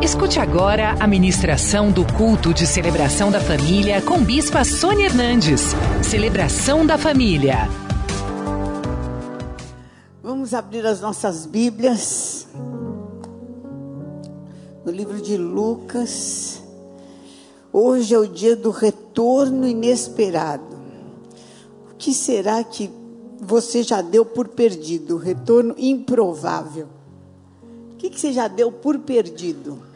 Escute agora a ministração do culto de celebração da família com Bispa Sônia Hernandes. Celebração da família. Vamos abrir as nossas Bíblias no livro de Lucas. Hoje é o dia do retorno inesperado. O que será que você já deu por perdido? Retorno improvável. O que, que você já deu por perdido?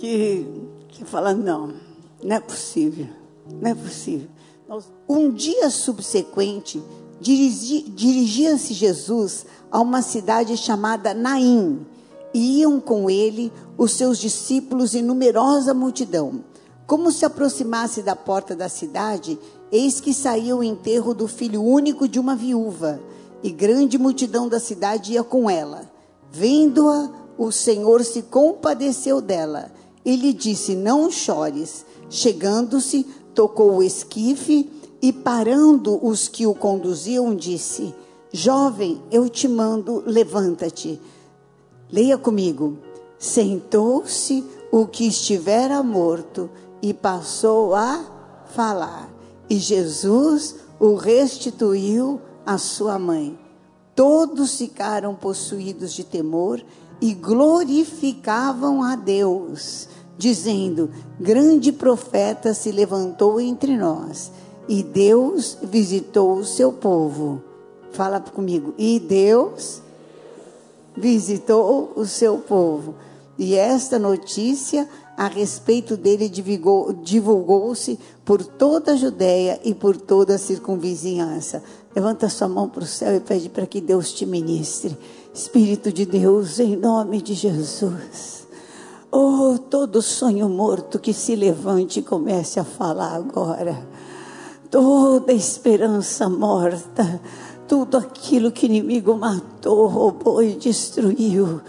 Que, que fala, não, não é possível, não é possível. Um dia subsequente, dirigia-se Jesus a uma cidade chamada Naim, e iam com ele os seus discípulos e numerosa multidão. Como se aproximasse da porta da cidade, eis que saía o enterro do filho único de uma viúva, e grande multidão da cidade ia com ela. Vendo-a, o Senhor se compadeceu dela e lhe disse: Não chores. Chegando-se, tocou o esquife e, parando os que o conduziam, disse: Jovem, eu te mando, levanta-te. Leia comigo. Sentou-se o que estivera morto e passou a falar. E Jesus o restituiu à sua mãe. Todos ficaram possuídos de temor e glorificavam a Deus, dizendo: Grande profeta se levantou entre nós, e Deus visitou o seu povo. Fala comigo. E Deus visitou o seu povo. E esta notícia a respeito dele divulgou-se por toda a Judéia e por toda a circunvizinhança. Levanta sua mão para o céu e pede para que Deus te ministre. Espírito de Deus, em nome de Jesus. Oh, todo sonho morto que se levante e comece a falar agora. Toda esperança morta, tudo aquilo que o inimigo matou, roubou e destruiu.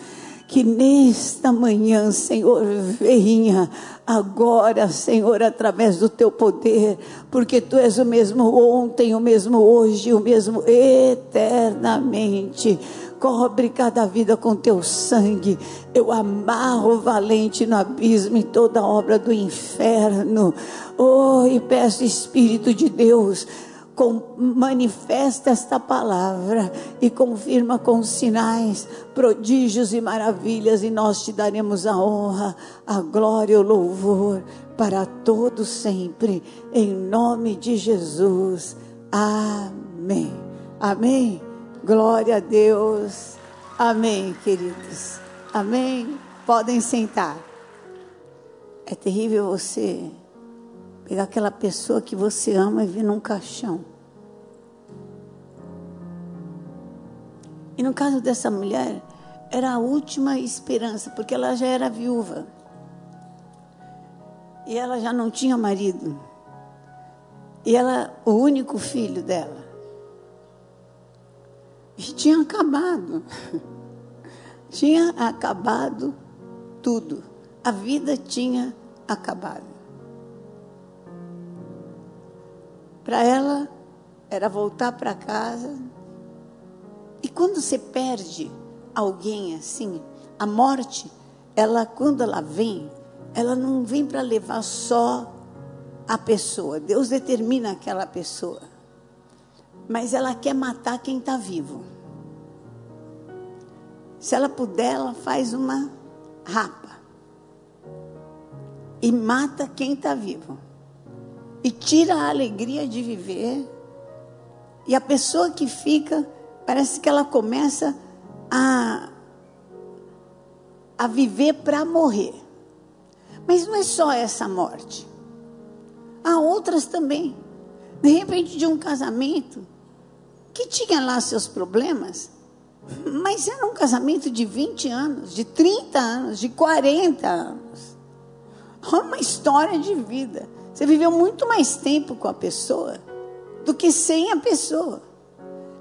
Que nesta manhã, Senhor, venha agora, Senhor, através do teu poder, porque tu és o mesmo ontem, o mesmo hoje, o mesmo eternamente cobre cada vida com teu sangue. Eu amarro o valente no abismo e toda obra do inferno. Oh, e peço, Espírito de Deus, com, manifesta esta palavra e confirma com sinais, prodígios e maravilhas, e nós te daremos a honra, a glória e o louvor para todos sempre, em nome de Jesus. Amém. Amém. Glória a Deus. Amém, queridos. Amém. Podem sentar. É terrível você pegar aquela pessoa que você ama e vir num caixão. E no caso dessa mulher, era a última esperança, porque ela já era viúva. E ela já não tinha marido. E ela, o único filho dela. E tinha acabado. Tinha acabado tudo. A vida tinha acabado. Para ela, era voltar para casa. E quando você perde alguém assim, a morte, ela, quando ela vem, ela não vem para levar só a pessoa. Deus determina aquela pessoa. Mas ela quer matar quem está vivo. Se ela puder, ela faz uma rapa. E mata quem está vivo. E tira a alegria de viver. E a pessoa que fica, parece que ela começa a, a viver para morrer. Mas não é só essa morte. Há outras também. De repente, de um casamento que tinha lá seus problemas, mas era um casamento de 20 anos, de 30 anos, de 40 anos. Uma história de vida. Você viveu muito mais tempo com a pessoa do que sem a pessoa.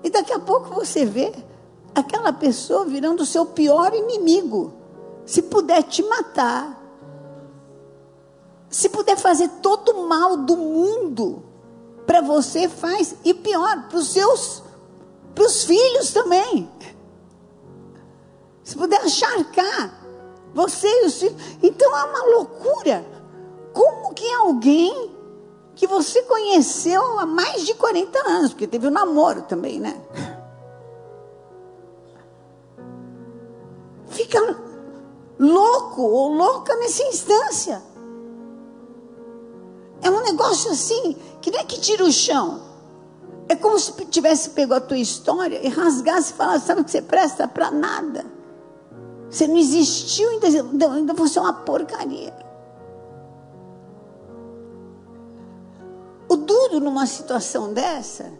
E daqui a pouco você vê aquela pessoa virando o seu pior inimigo. Se puder te matar, se puder fazer todo o mal do mundo para você, faz. E pior, para os seus, para os filhos também. Se puder acharcar Você e os filhos. Então é uma loucura. Como que alguém que você conheceu há mais de 40 anos, porque teve um namoro também, né? Fica louco ou louca nessa instância. É um negócio assim, que nem é que tira o chão. É como se tivesse pego a tua história e rasgasse e falasse, sabe que você presta para nada. Você não existiu, ainda, ainda você é uma porcaria. O duro numa situação dessa,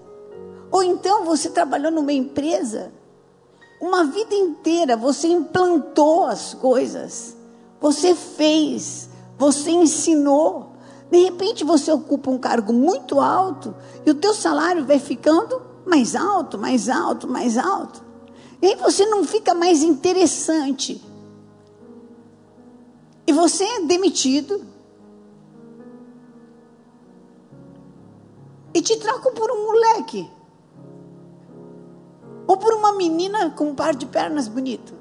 ou então você trabalhou numa empresa, uma vida inteira você implantou as coisas, você fez, você ensinou, de repente você ocupa um cargo muito alto e o teu salário vai ficando mais alto, mais alto, mais alto. E aí você não fica mais interessante. E você é demitido. E te trocam por um moleque. Ou por uma menina com um par de pernas bonito.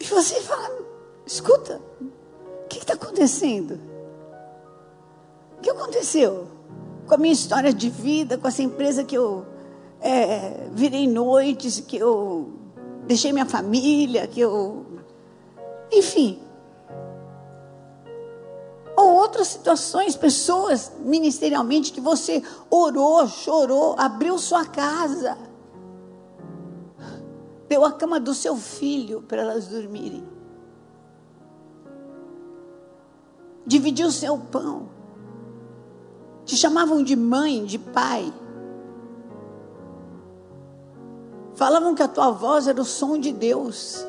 E você fala, Escuta, o que está acontecendo? O que aconteceu com a minha história de vida, com essa empresa que eu é, virei noites, que eu deixei minha família, que eu. Enfim. Ou outras situações, pessoas ministerialmente que você orou, chorou, abriu sua casa, deu a cama do seu filho para elas dormirem. dividiu seu pão. Te chamavam de mãe, de pai. Falavam que a tua voz era o som de Deus.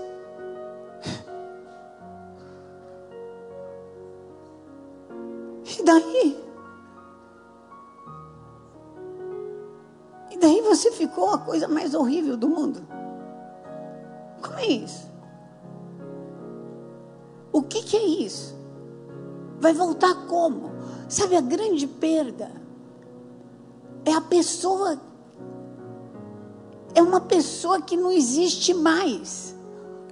E daí? E daí você ficou a coisa mais horrível do mundo. Como é isso? O que, que é isso? Vai voltar como? Sabe a grande perda? É a pessoa. É uma pessoa que não existe mais.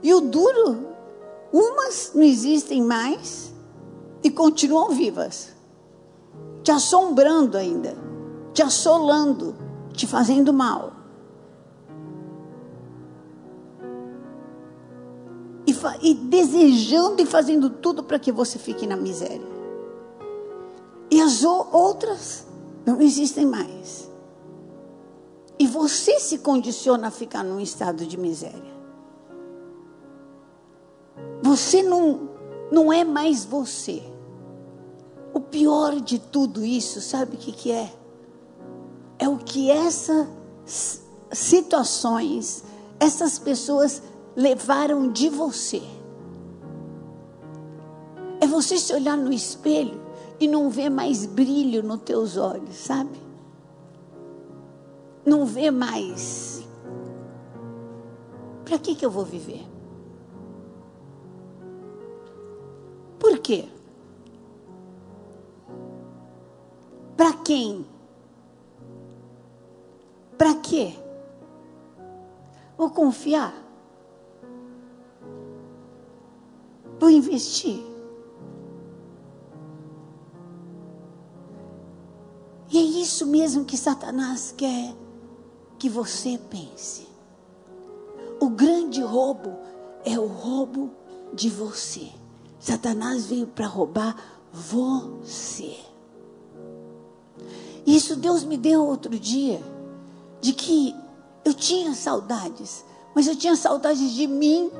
E o duro, umas não existem mais e continuam vivas, te assombrando ainda, te assolando, te fazendo mal. e desejando e fazendo tudo para que você fique na miséria. E as outras não existem mais. E você se condiciona a ficar num estado de miséria. Você não, não é mais você. O pior de tudo isso, sabe o que, que é? É o que essas situações, essas pessoas levaram de você. É você se olhar no espelho e não ver mais brilho nos teus olhos, sabe? Não ver mais. Para que, que eu vou viver? Por quê? Para quem? Para quê? Vou confiar? Vou investir. E é isso mesmo que Satanás quer que você pense. O grande roubo é o roubo de você. Satanás veio para roubar você. Isso Deus me deu outro dia, de que eu tinha saudades, mas eu tinha saudades de mim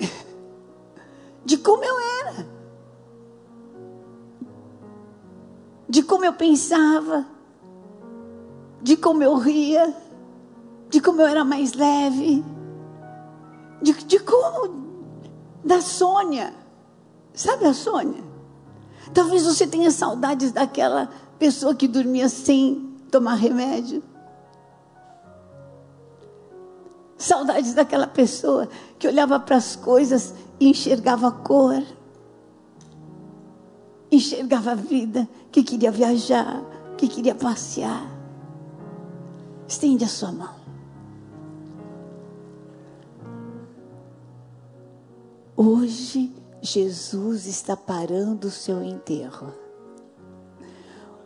de como eu era, de como eu pensava, de como eu ria, de como eu era mais leve, de, de como, da Sônia, sabe a Sônia? Talvez você tenha saudades daquela pessoa que dormia sem tomar remédio. Saudades daquela pessoa que olhava para as coisas e enxergava a cor, enxergava a vida, que queria viajar, que queria passear. Estende a sua mão. Hoje, Jesus está parando o seu enterro.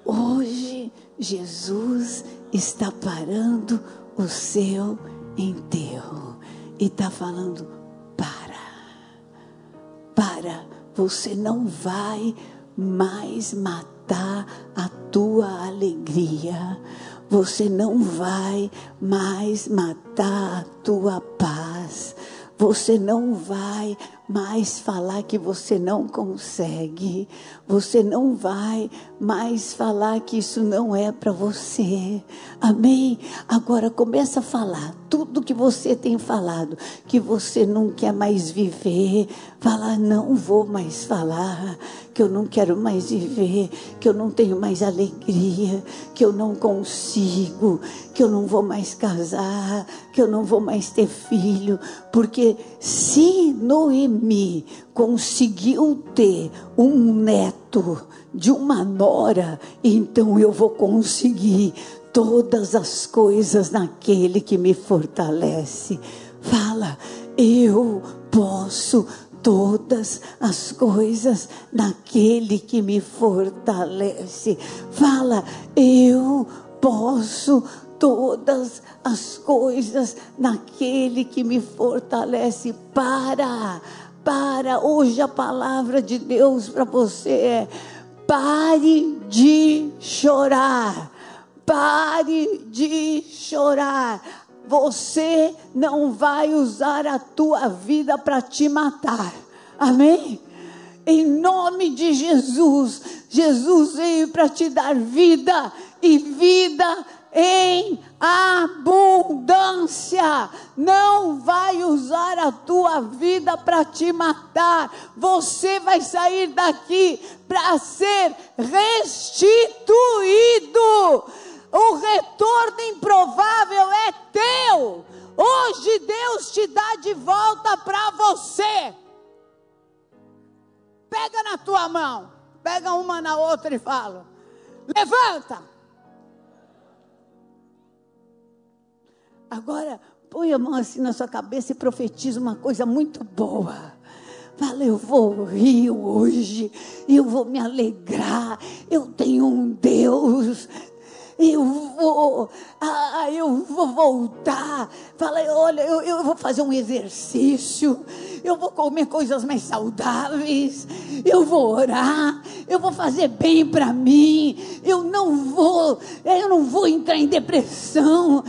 Hoje, Jesus está parando o seu enterro e está falando: para, para, você não vai mais matar a tua alegria, você não vai mais matar a tua paz, você não vai mais falar que você não consegue, você não vai mais falar que isso não é para você. Amém? Agora começa a falar tudo que você tem falado, que você não quer mais viver. Fala, não vou mais falar, que eu não quero mais viver, que eu não tenho mais alegria, que eu não consigo, que eu não vou mais casar, que eu não vou mais ter filho, porque se Noemi conseguiu ter um neto de uma nora, então eu vou conseguir todas as coisas naquele que me fortalece. Fala, eu posso todas as coisas naquele que me fortalece. Fala, eu posso todas as coisas naquele que me fortalece. Para, para. Hoje a palavra de Deus para você é: pare de chorar. Pare de chorar. Você não vai usar a tua vida para te matar. Amém? Em nome de Jesus, Jesus veio para te dar vida e vida em abundância. Não vai usar a tua vida para te matar. Você vai sair daqui para ser restituído. O retorno improvável é teu. Hoje Deus te dá de volta para você. Pega na tua mão, pega uma na outra e fala: levanta. Agora, põe a mão assim na sua cabeça e profetiza uma coisa muito boa. Fala, eu vou rir hoje, eu vou me alegrar, eu tenho um Deus eu vou, ah, eu vou voltar. Fala, olha, eu, eu vou fazer um exercício, eu vou comer coisas mais saudáveis, eu vou orar, eu vou fazer bem para mim, eu não vou, eu não vou entrar em depressão.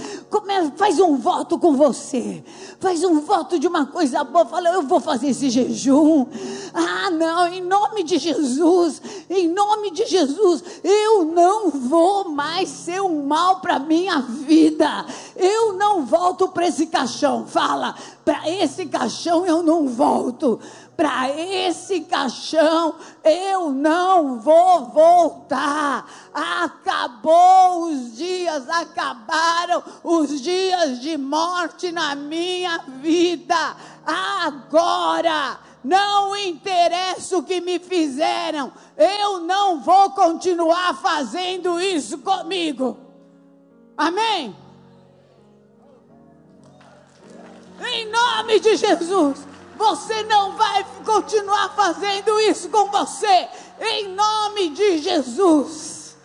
Faz um voto com você, faz um voto de uma coisa boa. Fala, eu vou fazer esse jejum. Ah, não, em nome de Jesus, em nome de Jesus, eu não vou mais ser um mal para minha vida. Eu não volto para esse caixão. Fala, para esse caixão eu não volto. Para esse caixão eu não vou voltar. Acabou os dias, acabaram os dias de morte na minha vida. Agora não interessa o que me fizeram, eu não vou continuar fazendo isso comigo. Amém? Em nome de Jesus, você não vai continuar fazendo isso com você. Em nome de Jesus.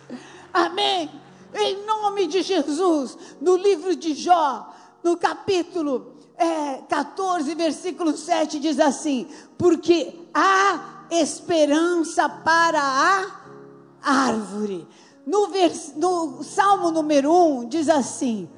Amém? Em nome de Jesus. No livro de Jó, no capítulo é, 14, versículo 7 diz assim: Porque há esperança para a árvore. No, vers, no Salmo número 1 diz assim: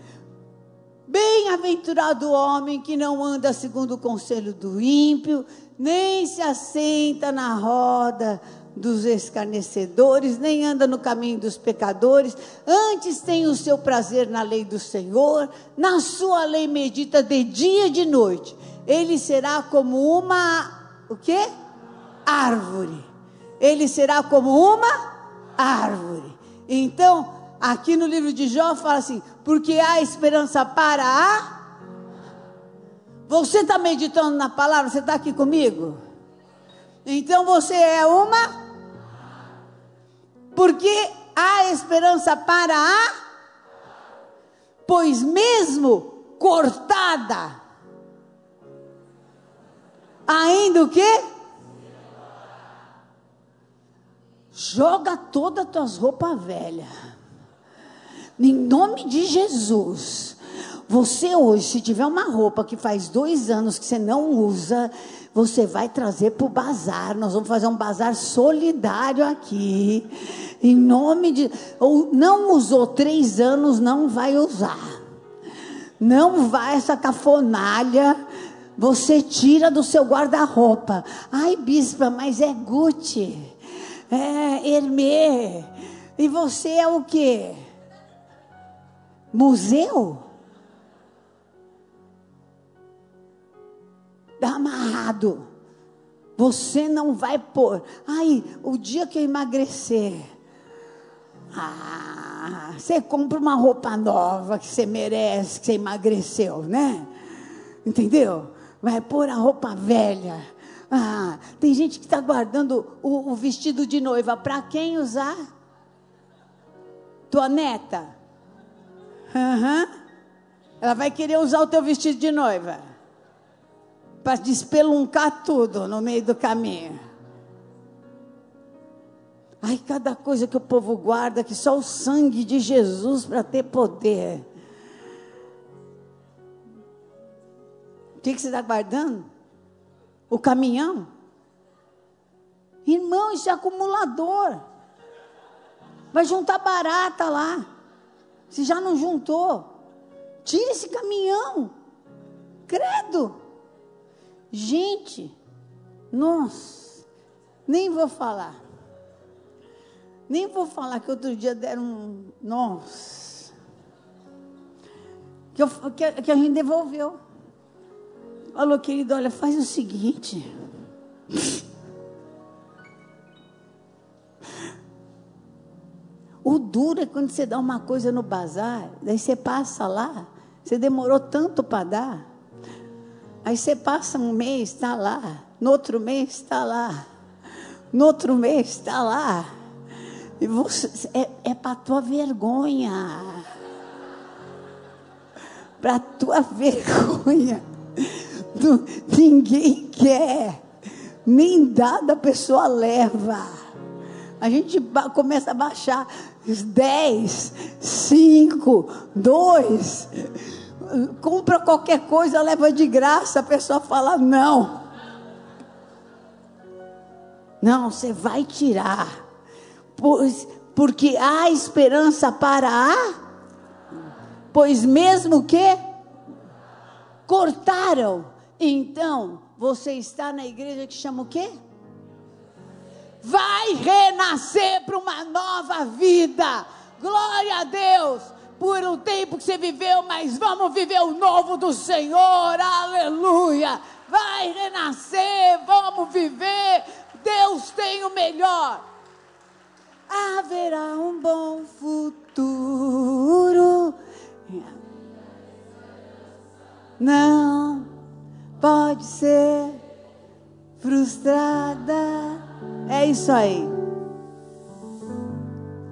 Bem-aventurado o homem que não anda segundo o conselho do ímpio, nem se assenta na roda dos escarnecedores, nem anda no caminho dos pecadores, antes tem o seu prazer na lei do Senhor, na sua lei medita de dia e de noite. Ele será como uma o quê? Árvore. Ele será como uma árvore. Então, aqui no livro de Jó fala assim: porque há esperança para a. Você está meditando na palavra? Você está aqui comigo? Então você é uma porque há esperança para a. Pois mesmo cortada, ainda o quê? Joga todas as tuas roupas velhas. Em nome de Jesus. Você hoje, se tiver uma roupa que faz dois anos que você não usa, você vai trazer para o bazar. Nós vamos fazer um bazar solidário aqui. Em nome de. Ou não usou três anos, não vai usar. Não vai essa cafonalha. Você tira do seu guarda-roupa. Ai, bispa, mas é Gucci. É Hermê. E você é o quê? Museu? Está amarrado. Você não vai pôr. Ai, o dia que eu emagrecer. Ah, você compra uma roupa nova que você merece, que você emagreceu, né? Entendeu? Vai pôr a roupa velha. Ah, tem gente que está guardando o, o, vestido de noiva. Para quem usar? Tua neta? Uhum. Ela vai querer usar o teu vestido de noiva. Para despeluncar tudo no meio do caminho. Ai, cada coisa que o povo guarda, que só o sangue de Jesus para ter poder. O que, que você está guardando? O caminhão? Irmão, isso é acumulador. Vai juntar barata lá. Se já não juntou, tira esse caminhão. Credo. Gente, nossa, nem vou falar. Nem vou falar que outro dia deram um. Nossa. Que, eu, que, que a gente devolveu. Falou, querido, olha, faz o seguinte. O duro é quando você dá uma coisa no bazar, daí você passa lá, você demorou tanto para dar. Aí você passa um mês, está lá. No outro mês, está lá. No outro mês, está lá. E você, é, é para tua vergonha. Para tua vergonha. ninguém quer. Nem dada a pessoa leva. A gente começa a baixar 10, 5, 2. Compra qualquer coisa, leva de graça. A pessoa fala não. Não, você vai tirar pois, porque há esperança para a. Pois mesmo que cortaram, então você está na igreja que chama o quê? Vai renascer para uma nova vida. Glória a Deus por um tempo que você viveu, mas vamos viver o novo do Senhor. Aleluia. Vai renascer, vamos viver. Deus tem o melhor haverá um bom futuro. Não pode ser frustrada. É isso aí.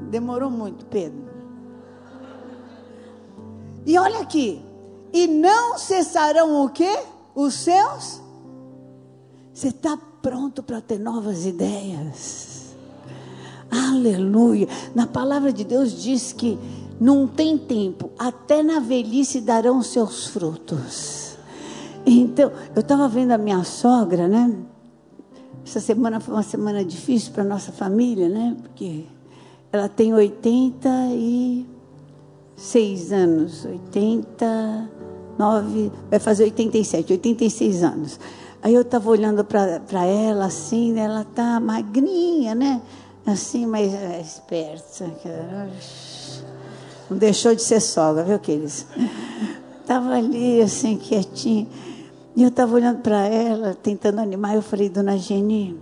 Demorou muito, Pedro. E olha aqui. E não cessarão o quê? Os seus? Você está pronto para ter novas ideias? Aleluia. Na palavra de Deus diz que não tem tempo, até na velhice darão seus frutos. Então, eu estava vendo a minha sogra, né? Essa semana foi uma semana difícil para nossa família, né? Porque ela tem 86 anos, 89, vai fazer 87, 86 anos. Aí eu estava olhando para ela assim, né? ela tá magrinha, né? assim, mas é esperta. Não deixou de ser sogra, viu, queridos? Estava ali, assim, quietinha. E eu estava olhando para ela, tentando animar. Eu falei, dona Geni,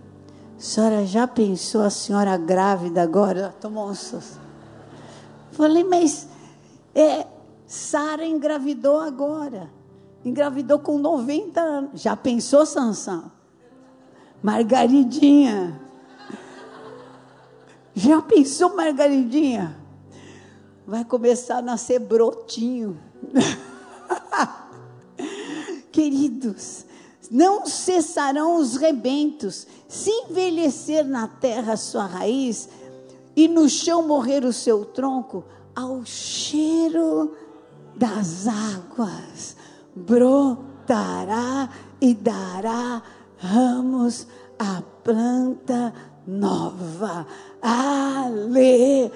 a senhora já pensou a senhora grávida agora? Ela tomou um susto. Falei, mas é, Sara engravidou agora. Engravidou com 90 anos. Já pensou, Sansão? Margaridinha. Já pensou, Margaridinha? Vai começar a nascer brotinho. Queridos, não cessarão os rebentos, se envelhecer na terra sua raiz e no chão morrer o seu tronco, ao cheiro das águas brotará e dará ramos à planta nova. Aleluia!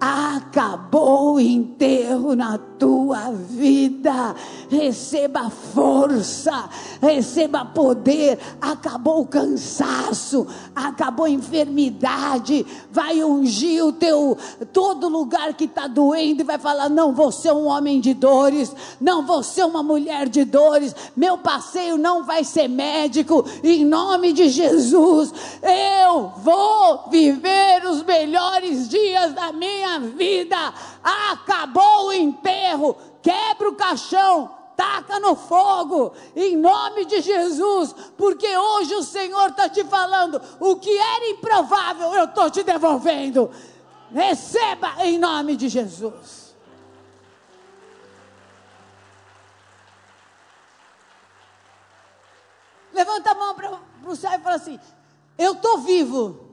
Acabou o enterro na tua vida. Receba força, receba poder. Acabou o cansaço, acabou a enfermidade. Vai ungir o teu todo lugar que está doendo e vai falar: não, você é um homem de dores, não, você é uma mulher de dores. Meu passeio não vai ser médico. Em nome de Jesus, eu vou viver os melhores dias da minha vida. Acabou o enterro, quebra o caixão, taca no fogo, em nome de Jesus, porque hoje o Senhor está te falando: o que era improvável, eu estou te devolvendo. Receba em nome de Jesus. Levanta a mão para o céu e fala assim: eu estou vivo,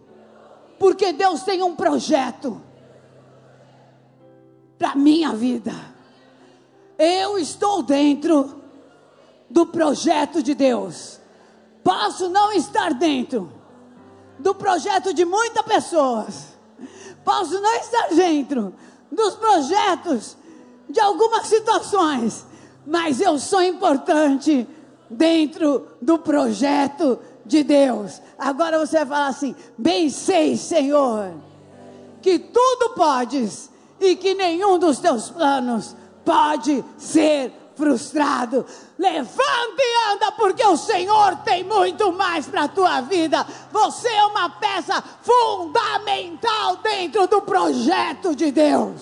porque Deus tem um projeto para minha vida. Eu estou dentro do projeto de Deus. Posso não estar dentro do projeto de muitas pessoas. Posso não estar dentro dos projetos de algumas situações, mas eu sou importante dentro do projeto de Deus. Agora você vai falar assim: bem sei, Senhor, que tudo podes e que nenhum dos teus planos pode ser frustrado. Levanta e anda, porque o Senhor tem muito mais para a tua vida. Você é uma peça fundamental dentro do projeto de Deus.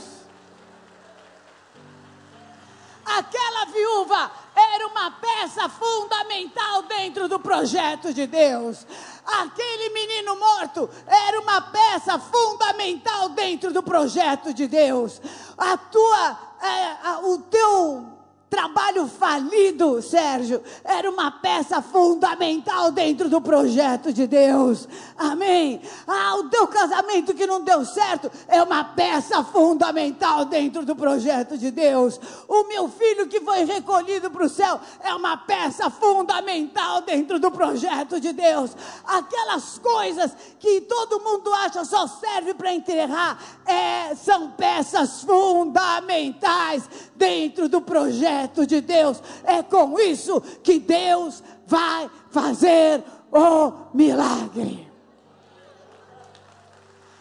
Aquela viúva era uma peça fundamental dentro do projeto de Deus. Aquele menino morto era uma peça fundamental dentro do projeto de Deus. A tua, é, a, o teu trabalho falido, Sérgio, era uma peça fundamental dentro do projeto de Deus. Amém? Ah, o teu casamento que não deu certo é uma peça fundamental dentro do projeto de Deus. O meu filho que foi recolhido para o céu é uma peça fundamental dentro do projeto de Deus. Aquelas coisas que todo mundo acha só serve para enterrar, é, são peças fundamentais dentro do projeto projeto de Deus. É com isso que Deus vai fazer o milagre.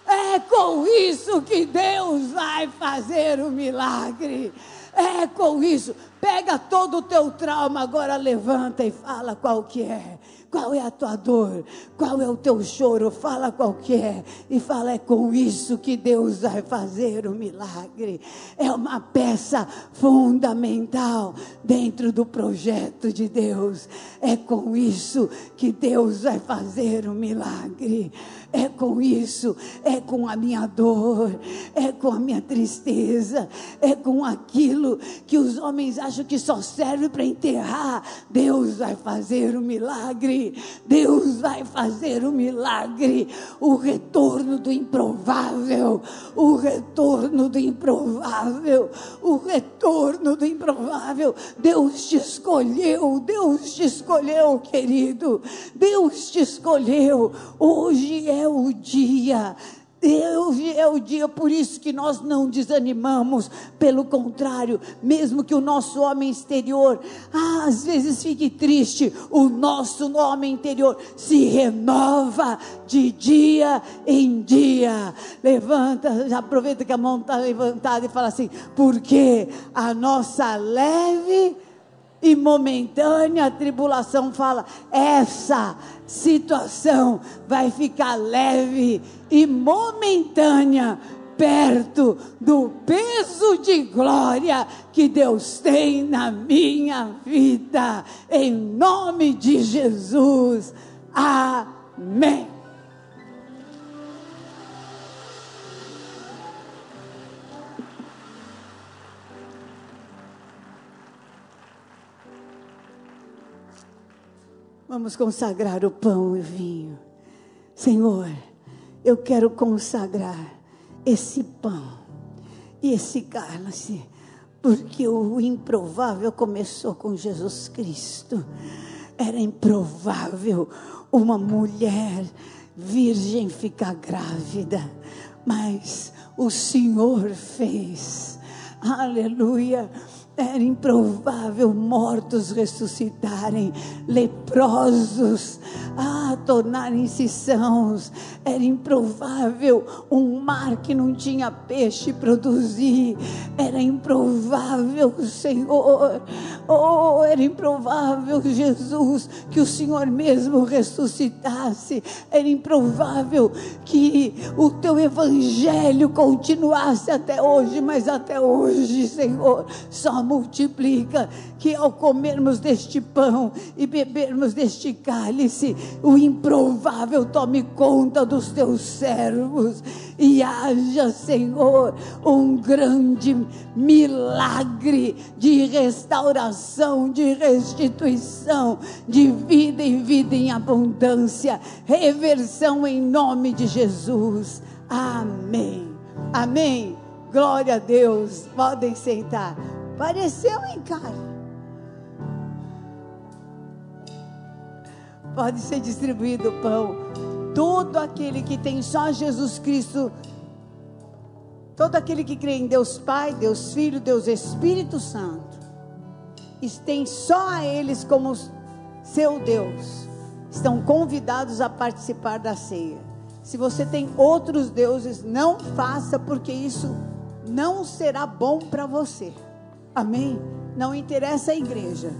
É com isso que Deus vai fazer o milagre. É com isso. Pega todo o teu trauma, agora levanta e fala qual que é. Qual é a tua dor? Qual é o teu choro? Fala qual que é. E fala, é com isso que Deus vai fazer o milagre. É uma peça fundamental dentro do projeto de Deus. É com isso que Deus vai fazer o milagre. É com isso, é com a minha dor, é com a minha tristeza, é com aquilo que os homens acham que só serve para enterrar. Deus vai fazer o milagre. Deus vai fazer um milagre, o retorno do improvável, o retorno do improvável, o retorno do improvável. Deus te escolheu, Deus te escolheu, querido. Deus te escolheu. Hoje é o dia Hoje é o dia, por isso que nós não desanimamos. Pelo contrário, mesmo que o nosso homem exterior, ah, às vezes fique triste, o nosso homem interior se renova de dia em dia. Levanta, já aproveita que a mão está levantada e fala assim: porque a nossa leve e momentânea tribulação fala, essa situação vai ficar leve e momentânea perto do peso de glória que Deus tem na minha vida, em nome de Jesus. Amém. Vamos consagrar o pão e o vinho. Senhor, eu quero consagrar esse pão e esse cálice, porque o improvável começou com Jesus Cristo. Era improvável uma mulher virgem ficar grávida, mas o Senhor fez. Aleluia era improvável mortos ressuscitarem, leprosos ah, tornarem-se sãos. Era improvável um mar que não tinha peixe produzir. Era improvável, Senhor. Oh, era improvável, Jesus, que o Senhor mesmo ressuscitasse. Era improvável que o teu evangelho continuasse até hoje, mas até hoje, Senhor, só multiplica, que ao comermos deste pão e bebermos deste cálice, o improvável tome conta dos teus servos e haja, Senhor, um grande milagre de restauração, de restituição, de vida e vida em abundância, reversão em nome de Jesus. Amém. Amém. Glória a Deus. Podem sentar. Pareceu, hein, cara? Pode ser distribuído o pão. Todo aquele que tem só Jesus Cristo, todo aquele que crê em Deus Pai, Deus Filho, Deus Espírito Santo, e tem só a eles como seu Deus, estão convidados a participar da ceia. Se você tem outros deuses, não faça, porque isso não será bom para você. Amém? Não interessa a igreja.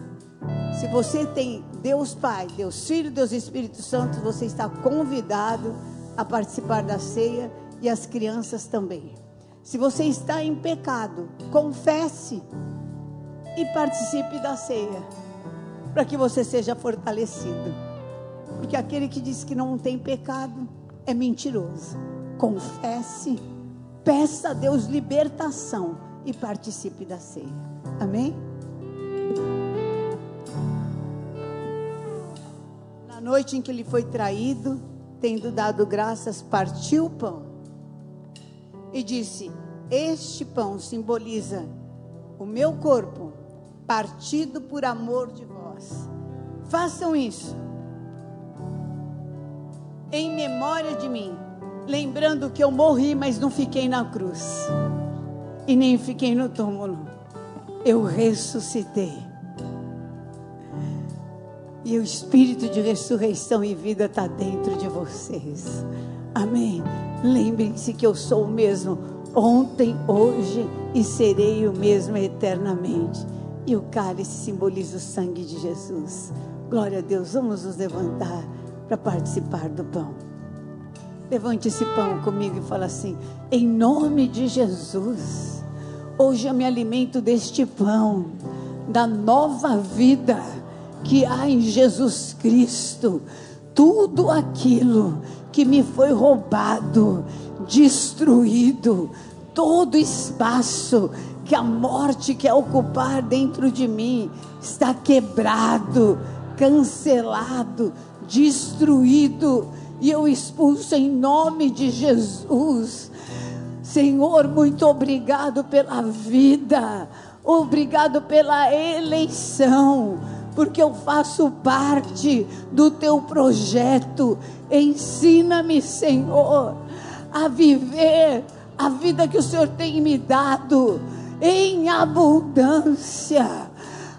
Se você tem Deus Pai, Deus Filho, Deus Espírito Santo, você está convidado a participar da ceia e as crianças também. Se você está em pecado, confesse e participe da ceia, para que você seja fortalecido. Porque aquele que diz que não tem pecado é mentiroso. Confesse, peça a Deus libertação e participe da ceia. Amém? Noite em que ele foi traído, tendo dado graças, partiu o pão e disse: Este pão simboliza o meu corpo, partido por amor de vós. Façam isso em memória de mim, lembrando que eu morri, mas não fiquei na cruz e nem fiquei no túmulo. Eu ressuscitei. E o espírito de ressurreição e vida está dentro de vocês. Amém. Lembrem-se que eu sou o mesmo ontem, hoje e serei o mesmo eternamente. E o cálice simboliza o sangue de Jesus. Glória a Deus. Vamos nos levantar para participar do pão. Levante esse pão comigo e fala assim: em nome de Jesus. Hoje eu me alimento deste pão, da nova vida que há em Jesus Cristo. Tudo aquilo que me foi roubado, destruído, todo espaço que a morte quer ocupar dentro de mim está quebrado, cancelado, destruído, e eu expulso em nome de Jesus Senhor, muito obrigado pela vida, obrigado pela eleição, porque eu faço parte do teu projeto. Ensina-me, Senhor, a viver a vida que o Senhor tem me dado em abundância.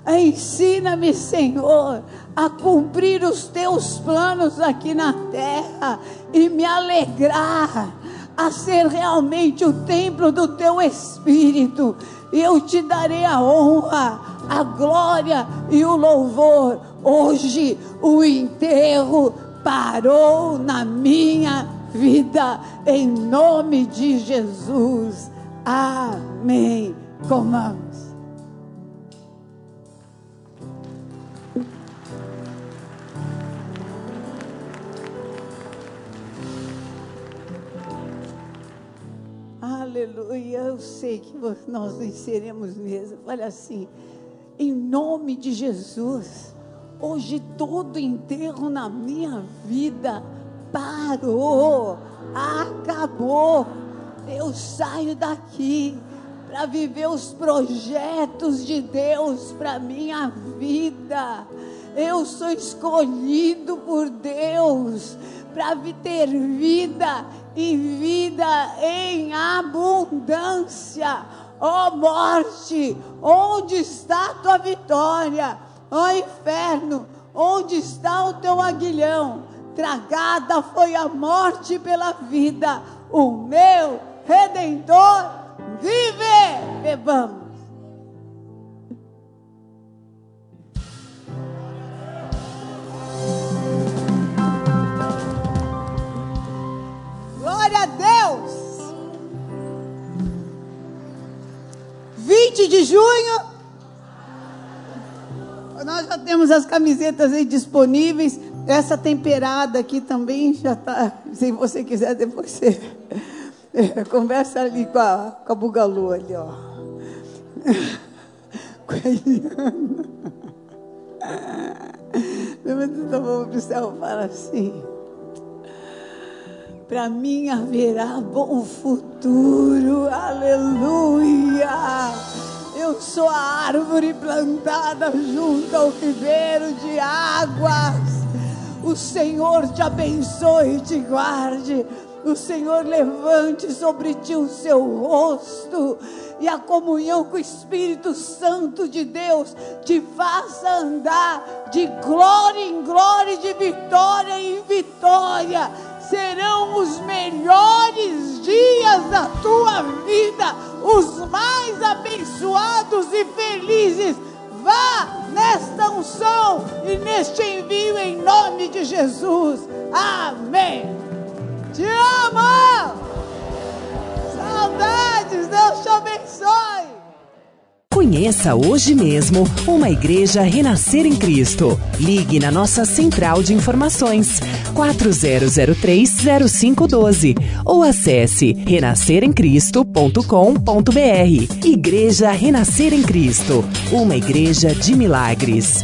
Ensina-me, Senhor, a cumprir os teus planos aqui na terra e me alegrar a ser realmente o templo do teu espírito. Eu te darei a honra, a glória e o louvor. Hoje o enterro parou na minha vida, em nome de Jesus. Amém. Comamos. Aleluia. Eu sei que nós venceremos mesmo. Olha assim, em nome de Jesus, Hoje todo enterro na minha vida parou, acabou. Eu saio daqui para viver os projetos de Deus para minha vida. Eu sou escolhido por Deus para ter vida e vida em abundância. Ó oh morte, onde está a tua vitória? Ó oh inferno, onde está o teu aguilhão? Tragada foi a morte pela vida. O meu redentor vive. Bebamos. 20 de junho, nós já temos as camisetas aí disponíveis. Essa temperada aqui também já está. Se você quiser, depois você conversa ali com a, com a Bugalu ali, ó. com a Eliana. Levanta a mão para o céu fala assim para mim haverá bom futuro, aleluia. Eu sou a árvore plantada junto ao ribeiro de águas. O Senhor te abençoe e te guarde. O Senhor levante sobre ti o seu rosto e a comunhão com o Espírito Santo de Deus te faça andar de glória em glória, de vitória em vitória serão os melhores dias da tua vida, os mais abençoados e felizes. Vá nesta unção e neste envio em nome de Jesus. Amém. Te amo. Saudades. Deus te abençoe. Conheça hoje mesmo uma igreja Renascer em Cristo. Ligue na nossa central de informações 40030512 ou acesse renasceremcristo.com.br. Igreja Renascer em Cristo, uma igreja de milagres.